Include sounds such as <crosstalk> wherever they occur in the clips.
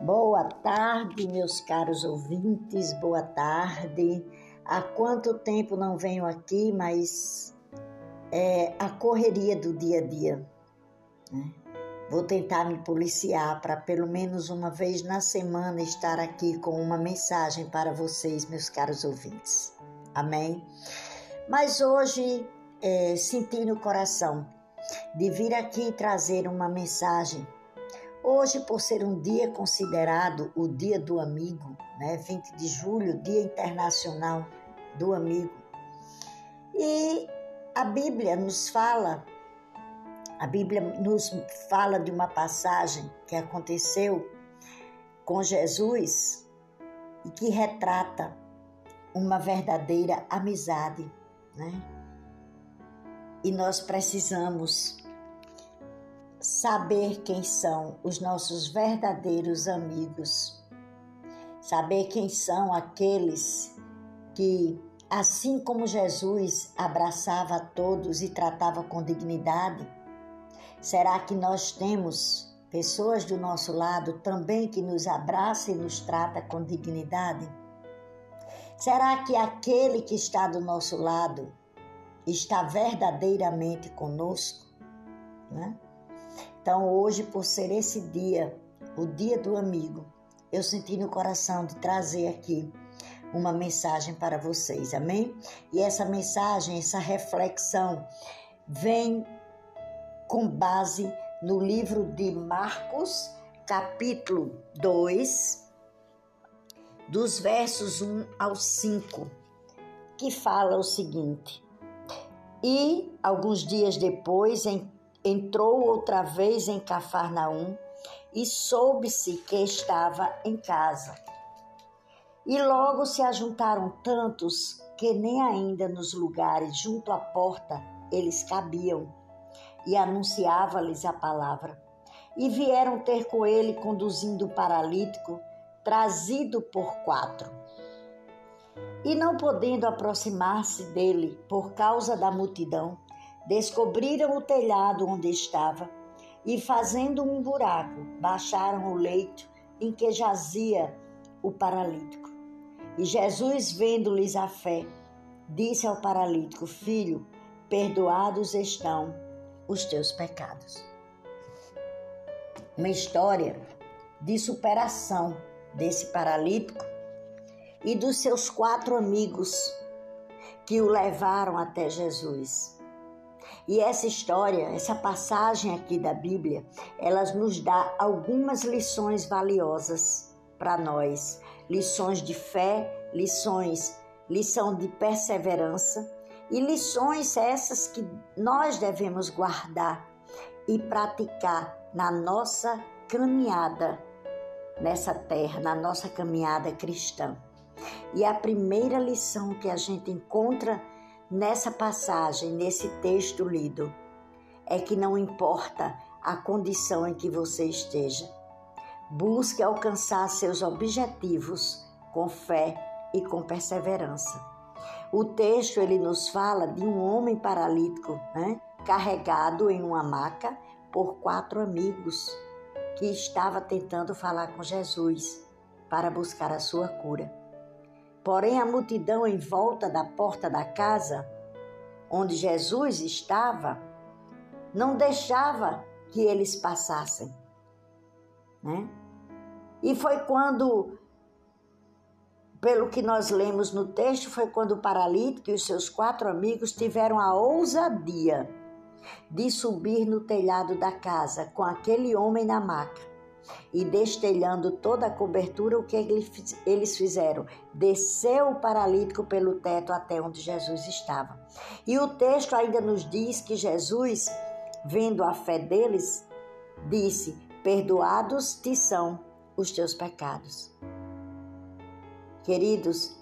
Boa tarde, meus caros ouvintes, boa tarde. Há quanto tempo não venho aqui, mas é a correria do dia a dia. Né? Vou tentar me policiar para pelo menos uma vez na semana estar aqui com uma mensagem para vocês, meus caros ouvintes. Amém? Mas hoje é, senti no coração de vir aqui trazer uma mensagem Hoje, por ser um dia considerado o Dia do Amigo, né, 20 de julho, Dia Internacional do Amigo, e a Bíblia nos fala, a Bíblia nos fala de uma passagem que aconteceu com Jesus e que retrata uma verdadeira amizade, né? E nós precisamos saber quem são os nossos verdadeiros amigos, saber quem são aqueles que, assim como Jesus abraçava a todos e tratava com dignidade, será que nós temos pessoas do nosso lado também que nos abraça e nos trata com dignidade? Será que aquele que está do nosso lado está verdadeiramente conosco? Né? Então, hoje, por ser esse dia, o dia do amigo, eu senti no coração de trazer aqui uma mensagem para vocês, amém? E essa mensagem, essa reflexão, vem com base no livro de Marcos, capítulo 2, dos versos 1 ao 5, que fala o seguinte: E alguns dias depois, em entrou outra vez em Cafarnaum e soube-se que estava em casa. E logo se ajuntaram tantos que nem ainda nos lugares junto à porta eles cabiam, e anunciava-lhes a palavra. E vieram ter com ele conduzindo o paralítico, trazido por quatro. E não podendo aproximar-se dele por causa da multidão, Descobriram o telhado onde estava e, fazendo um buraco, baixaram o leito em que jazia o paralítico. E Jesus, vendo-lhes a fé, disse ao paralítico: Filho, perdoados estão os teus pecados. Uma história de superação desse paralítico e dos seus quatro amigos que o levaram até Jesus. E essa história, essa passagem aqui da Bíblia, elas nos dá algumas lições valiosas para nós, lições de fé, lições, lição de perseverança e lições essas que nós devemos guardar e praticar na nossa caminhada nessa terra, na nossa caminhada cristã. E a primeira lição que a gente encontra nessa passagem, nesse texto lido, é que não importa a condição em que você esteja, busque alcançar seus objetivos com fé e com perseverança. O texto ele nos fala de um homem paralítico, né, carregado em uma maca por quatro amigos que estava tentando falar com Jesus para buscar a sua cura. Porém, a multidão em volta da porta da casa onde Jesus estava não deixava que eles passassem. Né? E foi quando, pelo que nós lemos no texto, foi quando o paralítico e os seus quatro amigos tiveram a ousadia de subir no telhado da casa com aquele homem na maca e destelhando toda a cobertura, o que eles fizeram? Desceu o paralítico pelo teto até onde Jesus estava. E o texto ainda nos diz que Jesus, vendo a fé deles, disse: Perdoados te são os teus pecados. Queridos,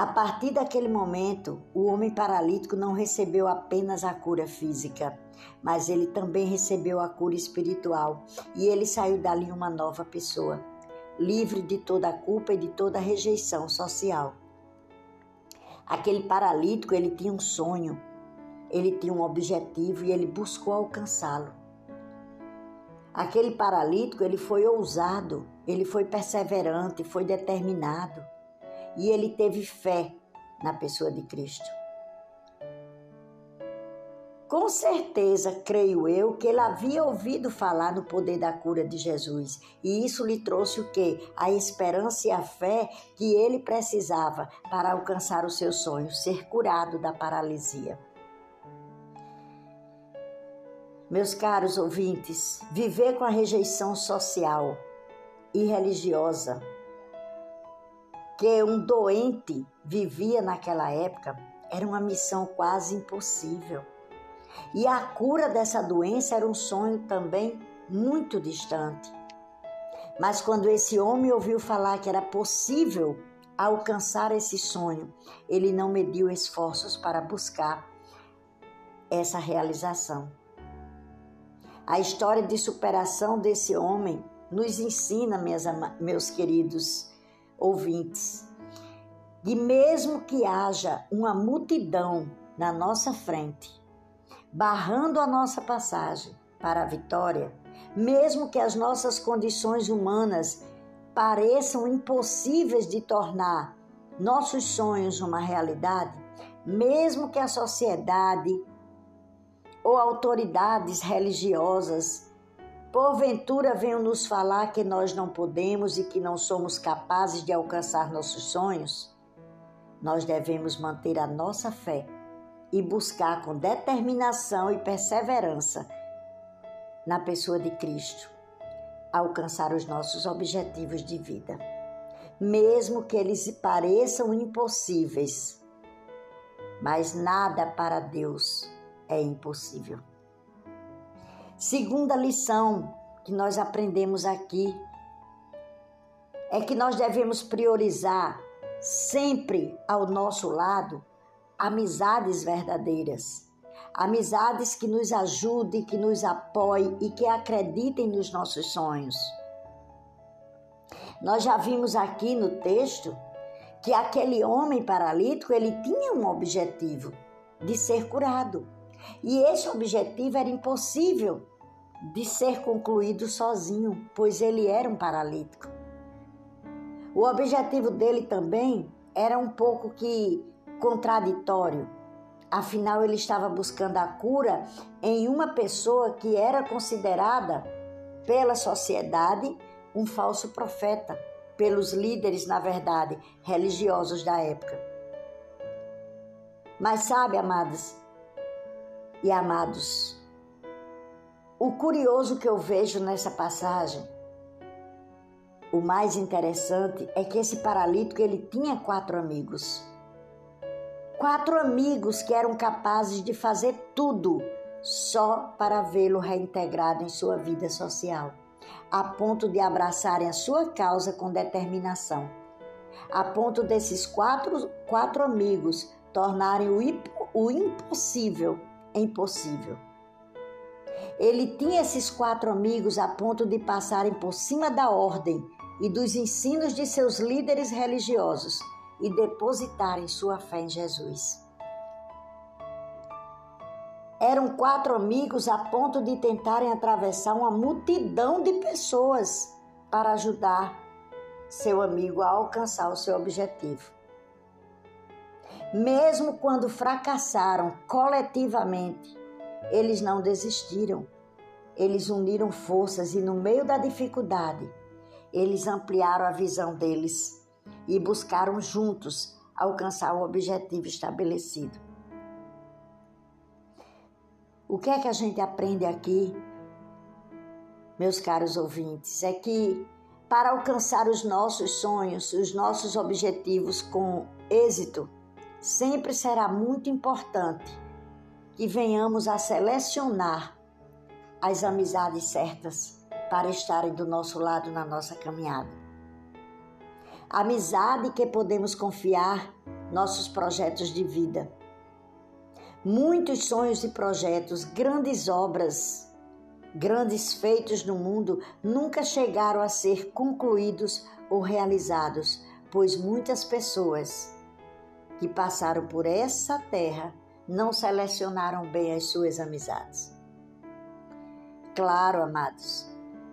a partir daquele momento, o homem paralítico não recebeu apenas a cura física, mas ele também recebeu a cura espiritual e ele saiu dali uma nova pessoa, livre de toda a culpa e de toda a rejeição social. Aquele paralítico, ele tinha um sonho, ele tinha um objetivo e ele buscou alcançá-lo. Aquele paralítico, ele foi ousado, ele foi perseverante, foi determinado e ele teve fé na pessoa de Cristo. Com certeza, creio eu, que ele havia ouvido falar no poder da cura de Jesus, e isso lhe trouxe o quê? A esperança e a fé que ele precisava para alcançar o seu sonho, ser curado da paralisia. Meus caros ouvintes, viver com a rejeição social e religiosa que um doente vivia naquela época era uma missão quase impossível. E a cura dessa doença era um sonho também muito distante. Mas quando esse homem ouviu falar que era possível alcançar esse sonho, ele não mediu esforços para buscar essa realização. A história de superação desse homem nos ensina, meus, queridos ouvintes, que mesmo que haja uma multidão na nossa frente, barrando a nossa passagem para a vitória, mesmo que as nossas condições humanas pareçam impossíveis de tornar nossos sonhos uma realidade, mesmo que a sociedade ou autoridades religiosas porventura venham nos falar que nós não podemos e que não somos capazes de alcançar nossos sonhos, nós devemos manter a nossa fé e buscar com determinação e perseverança na pessoa de Cristo alcançar os nossos objetivos de vida, mesmo que eles pareçam impossíveis. Mas nada para Deus é impossível. Segunda lição que nós aprendemos aqui é que nós devemos priorizar sempre ao nosso lado amizades verdadeiras. Amizades que nos ajudem, que nos apoiem e que acreditem nos nossos sonhos. Nós já vimos aqui no texto que aquele homem paralítico, ele tinha um objetivo de ser curado. E esse objetivo era impossível de ser concluído sozinho, pois ele era um paralítico. O objetivo dele também era um pouco que contraditório. Afinal, ele estava buscando a cura em uma pessoa que era considerada pela sociedade um falso profeta, pelos líderes, na verdade, religiosos da época. Mas sabe, amadas e amados, o curioso que eu vejo nessa passagem, o mais interessante é que esse paralítico ele tinha quatro amigos. Quatro amigos que eram capazes de fazer tudo só para vê-lo reintegrado em sua vida social, a ponto de abraçarem a sua causa com determinação, a ponto desses quatro, quatro amigos tornarem o, o impossível impossível. Ele tinha esses quatro amigos a ponto de passarem por cima da ordem e dos ensinos de seus líderes religiosos e depositarem sua fé em Jesus. Eram quatro amigos a ponto de tentarem atravessar uma multidão de pessoas para ajudar seu amigo a alcançar o seu objetivo. Mesmo quando fracassaram coletivamente, eles não desistiram. Eles uniram forças e, no meio da dificuldade, eles ampliaram a visão deles e buscaram juntos alcançar o objetivo estabelecido. O que é que a gente aprende aqui, meus caros ouvintes? É que para alcançar os nossos sonhos, os nossos objetivos com êxito, sempre será muito importante que venhamos a selecionar as amizades certas para estarem do nosso lado na nossa caminhada amizade que podemos confiar nossos projetos de vida. Muitos sonhos e projetos, grandes obras, grandes feitos no mundo nunca chegaram a ser concluídos ou realizados, pois muitas pessoas que passaram por essa terra não selecionaram bem as suas amizades. Claro, amados,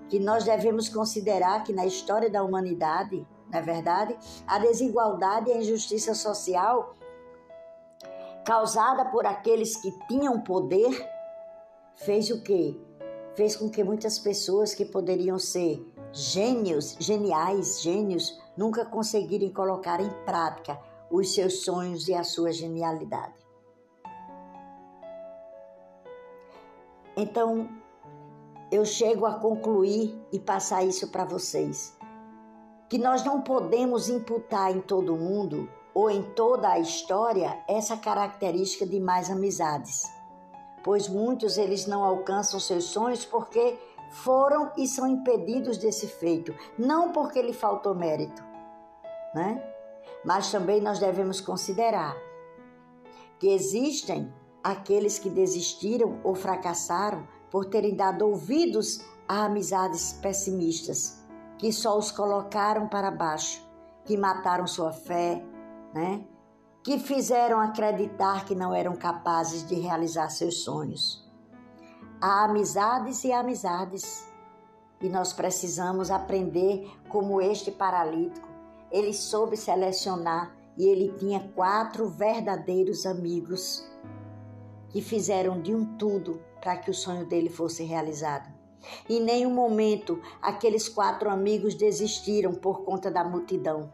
que nós devemos considerar que na história da humanidade, na é verdade, a desigualdade e a injustiça social causada por aqueles que tinham poder fez o quê? Fez com que muitas pessoas que poderiam ser gênios, geniais, gênios, nunca conseguirem colocar em prática os seus sonhos e a sua genialidade. Então, eu chego a concluir e passar isso para vocês. Que nós não podemos imputar em todo mundo ou em toda a história essa característica de mais amizades, pois muitos eles não alcançam seus sonhos porque foram e são impedidos desse feito, não porque lhe faltou mérito, né? Mas também nós devemos considerar que existem aqueles que desistiram ou fracassaram por terem dado ouvidos a amizades pessimistas, que só os colocaram para baixo, que mataram sua fé, né? que fizeram acreditar que não eram capazes de realizar seus sonhos. Há amizades e amizades, e nós precisamos aprender como este paralítico. Ele soube selecionar e ele tinha quatro verdadeiros amigos que fizeram de um tudo para que o sonho dele fosse realizado. Em nenhum momento aqueles quatro amigos desistiram por conta da multidão,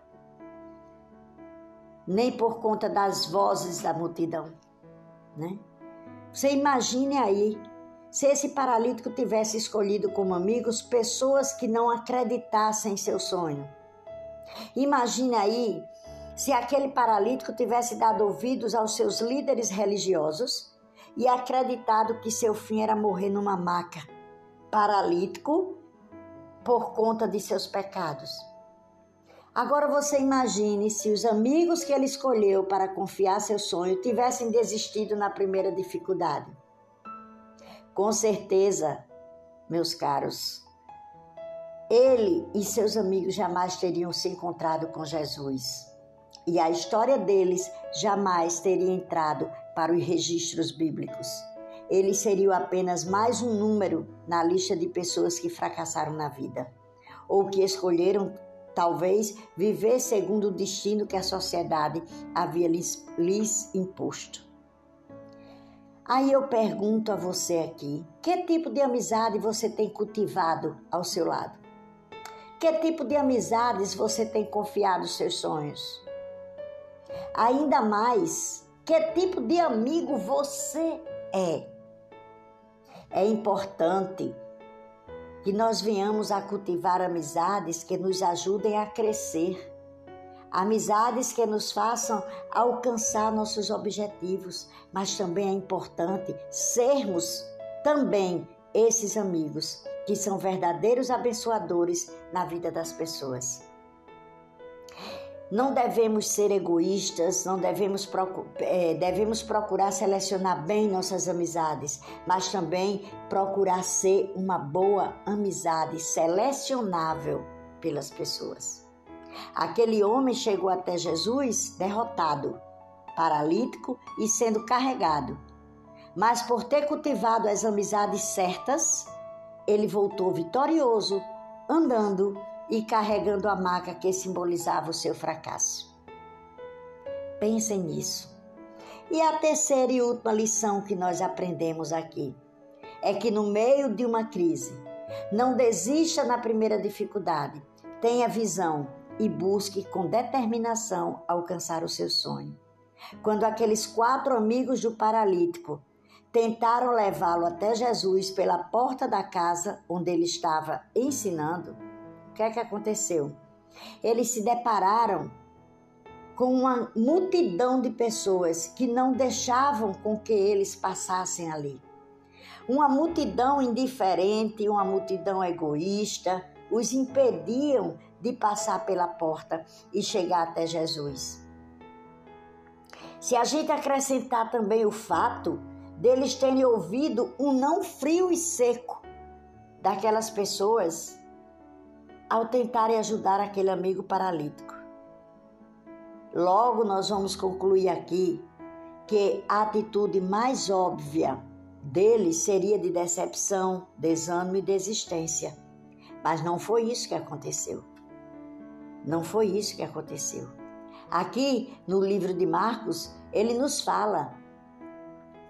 nem por conta das vozes da multidão, né? Você imagine aí se esse paralítico tivesse escolhido como amigos pessoas que não acreditassem em seu sonho. Imagine aí se aquele paralítico tivesse dado ouvidos aos seus líderes religiosos e acreditado que seu fim era morrer numa maca, paralítico por conta de seus pecados. Agora você imagine se os amigos que ele escolheu para confiar seu sonho tivessem desistido na primeira dificuldade. Com certeza, meus caros, ele e seus amigos jamais teriam se encontrado com Jesus. E a história deles jamais teria entrado para os registros bíblicos. Eles seriam apenas mais um número na lista de pessoas que fracassaram na vida, ou que escolheram, talvez, viver segundo o destino que a sociedade havia lhes, lhes imposto. Aí eu pergunto a você aqui: que tipo de amizade você tem cultivado ao seu lado? Que tipo de amizades você tem confiado seus sonhos? Ainda mais, que tipo de amigo você é. É importante que nós venhamos a cultivar amizades que nos ajudem a crescer, amizades que nos façam alcançar nossos objetivos, mas também é importante sermos também esses amigos que são verdadeiros abençoadores na vida das pessoas. Não devemos ser egoístas, não devemos, é, devemos procurar selecionar bem nossas amizades, mas também procurar ser uma boa amizade selecionável pelas pessoas. Aquele homem chegou até Jesus derrotado, paralítico e sendo carregado. Mas por ter cultivado as amizades certas, ele voltou vitorioso, andando e carregando a maca que simbolizava o seu fracasso. Pensem nisso. E a terceira e última lição que nós aprendemos aqui é que no meio de uma crise, não desista na primeira dificuldade, tenha visão e busque com determinação alcançar o seu sonho. Quando aqueles quatro amigos do paralítico tentaram levá-lo até Jesus pela porta da casa onde ele estava ensinando, o que é que aconteceu? Eles se depararam com uma multidão de pessoas que não deixavam com que eles passassem ali. Uma multidão indiferente, uma multidão egoísta, os impediam de passar pela porta e chegar até Jesus. Se a gente acrescentar também o fato deles terem ouvido um não frio e seco daquelas pessoas ao tentarem ajudar aquele amigo paralítico. Logo, nós vamos concluir aqui que a atitude mais óbvia dele seria de decepção, desânimo e desistência. Mas não foi isso que aconteceu. Não foi isso que aconteceu. Aqui no livro de Marcos, ele nos fala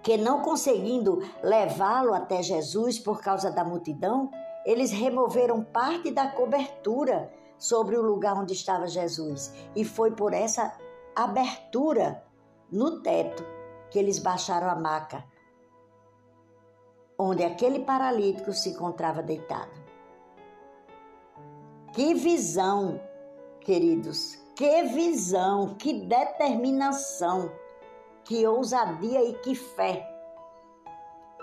que não conseguindo levá-lo até Jesus por causa da multidão, eles removeram parte da cobertura sobre o lugar onde estava Jesus. E foi por essa abertura no teto que eles baixaram a maca, onde aquele paralítico se encontrava deitado. Que visão, queridos, que visão, que determinação, que ousadia e que fé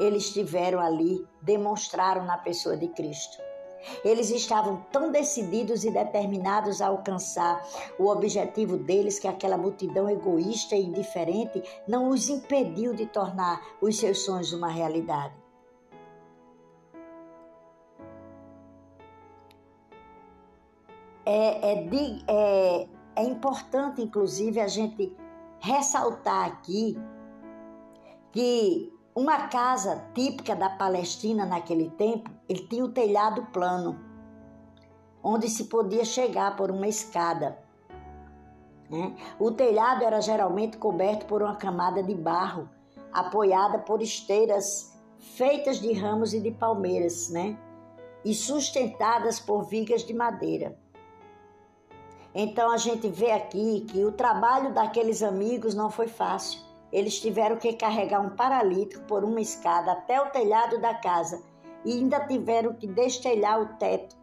eles tiveram ali, demonstraram na pessoa de Cristo. Eles estavam tão decididos e determinados a alcançar o objetivo deles que aquela multidão egoísta e indiferente não os impediu de tornar os seus sonhos uma realidade. É, é, é, é importante, inclusive, a gente ressaltar aqui que uma casa típica da Palestina naquele tempo, ele tinha o telhado plano, onde se podia chegar por uma escada. Né? O telhado era geralmente coberto por uma camada de barro, apoiada por esteiras feitas de ramos e de palmeiras, né? e sustentadas por vigas de madeira. Então a gente vê aqui que o trabalho daqueles amigos não foi fácil eles tiveram que carregar um paralítico por uma escada até o telhado da casa e ainda tiveram que destelhar o teto,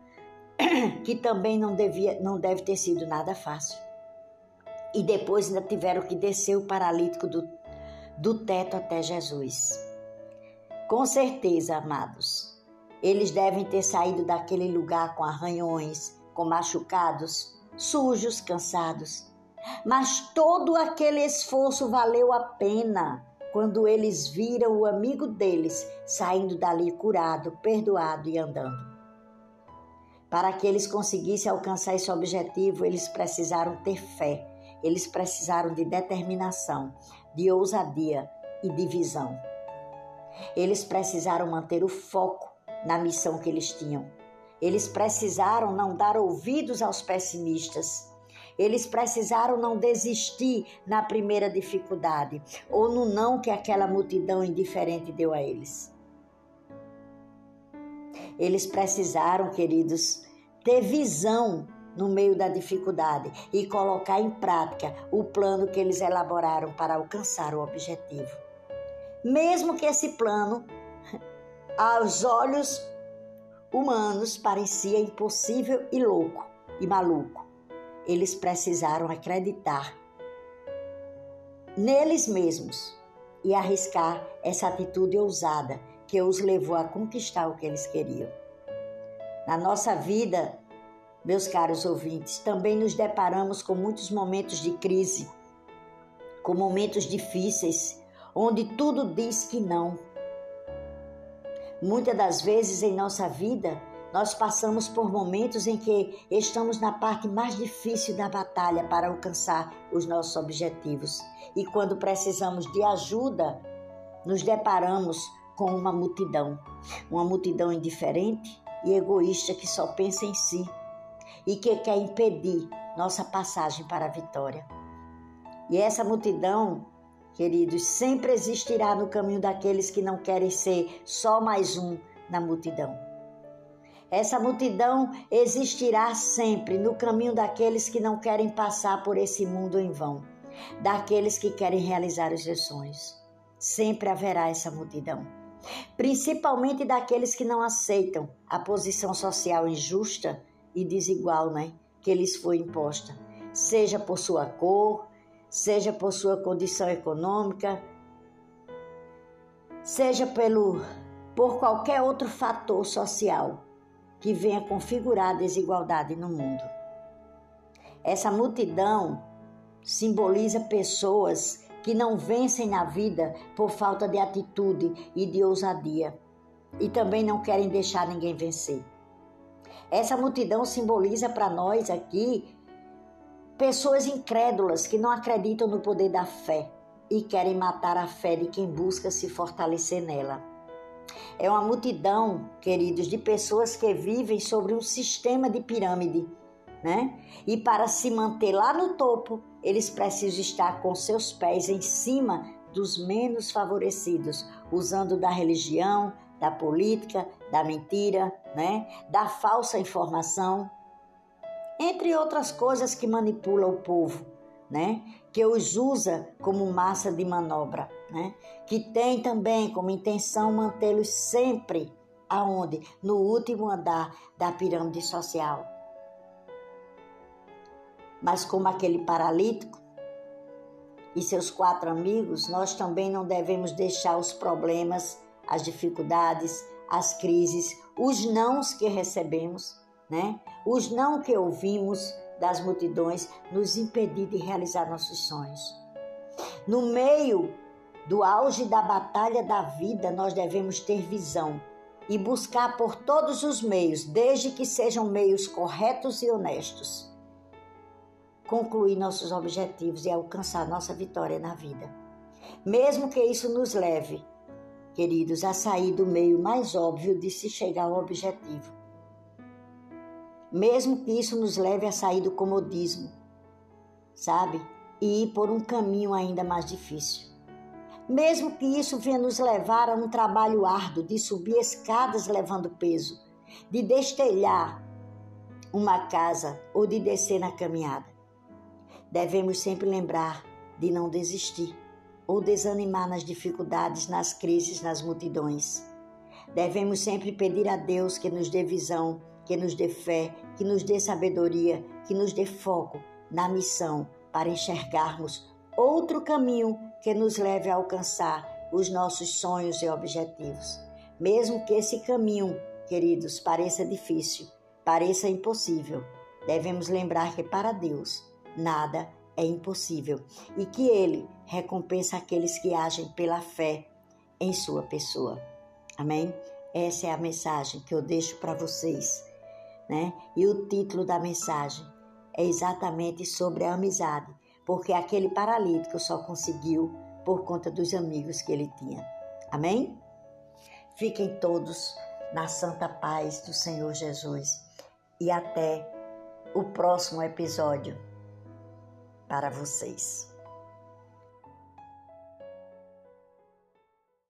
<clears throat> que também não, devia, não deve ter sido nada fácil. E depois ainda tiveram que descer o paralítico do, do teto até Jesus. Com certeza, amados, eles devem ter saído daquele lugar com arranhões, com machucados, sujos, cansados mas todo aquele esforço valeu a pena quando eles viram o amigo deles saindo dali curado, perdoado e andando. Para que eles conseguissem alcançar esse objetivo, eles precisaram ter fé, eles precisaram de determinação, de ousadia e de visão. Eles precisaram manter o foco na missão que eles tinham. Eles precisaram não dar ouvidos aos pessimistas eles precisaram não desistir na primeira dificuldade ou no não que aquela multidão indiferente deu a eles. Eles precisaram, queridos, ter visão no meio da dificuldade e colocar em prática o plano que eles elaboraram para alcançar o objetivo. Mesmo que esse plano, <laughs> aos olhos humanos, parecia impossível e louco e maluco eles precisaram acreditar neles mesmos e arriscar essa atitude ousada que os levou a conquistar o que eles queriam. Na nossa vida, meus caros ouvintes, também nos deparamos com muitos momentos de crise, com momentos difíceis, onde tudo diz que não. Muitas das vezes em nossa vida, nós passamos por momentos em que estamos na parte mais difícil da batalha para alcançar os nossos objetivos. E quando precisamos de ajuda, nos deparamos com uma multidão, uma multidão indiferente e egoísta que só pensa em si e que quer impedir nossa passagem para a vitória. E essa multidão, queridos, sempre existirá no caminho daqueles que não querem ser só mais um na multidão. Essa multidão existirá sempre no caminho daqueles que não querem passar por esse mundo em vão, daqueles que querem realizar os seus sonhos. Sempre haverá essa multidão, principalmente daqueles que não aceitam a posição social injusta e desigual, né, que lhes foi imposta, seja por sua cor, seja por sua condição econômica, seja pelo por qualquer outro fator social que venha configurar a desigualdade no mundo. Essa multidão simboliza pessoas que não vencem na vida por falta de atitude e de ousadia e também não querem deixar ninguém vencer. Essa multidão simboliza para nós aqui pessoas incrédulas que não acreditam no poder da fé e querem matar a fé de quem busca se fortalecer nela. É uma multidão, queridos, de pessoas que vivem sobre um sistema de pirâmide, né? E para se manter lá no topo, eles precisam estar com seus pés em cima dos menos favorecidos, usando da religião, da política, da mentira, né? Da falsa informação, entre outras coisas que manipula o povo, né? Que os usa como massa de manobra, né? Que tem também como intenção mantê-los sempre aonde? No último andar da pirâmide social. Mas como aquele paralítico e seus quatro amigos, nós também não devemos deixar os problemas, as dificuldades, as crises, os nãos que recebemos né? Os não que ouvimos das multidões nos impedir de realizar nossos sonhos. No meio do auge da batalha da vida, nós devemos ter visão e buscar por todos os meios, desde que sejam meios corretos e honestos, concluir nossos objetivos e alcançar nossa vitória na vida. Mesmo que isso nos leve, queridos, a sair do meio mais óbvio de se chegar ao objetivo mesmo que isso nos leve a sair do comodismo, sabe? E ir por um caminho ainda mais difícil. Mesmo que isso venha nos levar a um trabalho árduo de subir escadas levando peso, de destelhar uma casa ou de descer na caminhada. Devemos sempre lembrar de não desistir ou desanimar nas dificuldades, nas crises, nas multidões. Devemos sempre pedir a Deus que nos dê visão que nos dê fé, que nos dê sabedoria, que nos dê foco na missão para enxergarmos outro caminho que nos leve a alcançar os nossos sonhos e objetivos. Mesmo que esse caminho, queridos, pareça difícil, pareça impossível, devemos lembrar que para Deus nada é impossível e que Ele recompensa aqueles que agem pela fé em Sua pessoa. Amém? Essa é a mensagem que eu deixo para vocês né? E o título da mensagem é exatamente sobre a amizade, porque aquele paralítico só conseguiu por conta dos amigos que ele tinha. Amém? Fiquem todos na santa paz do Senhor Jesus e até o próximo episódio para vocês.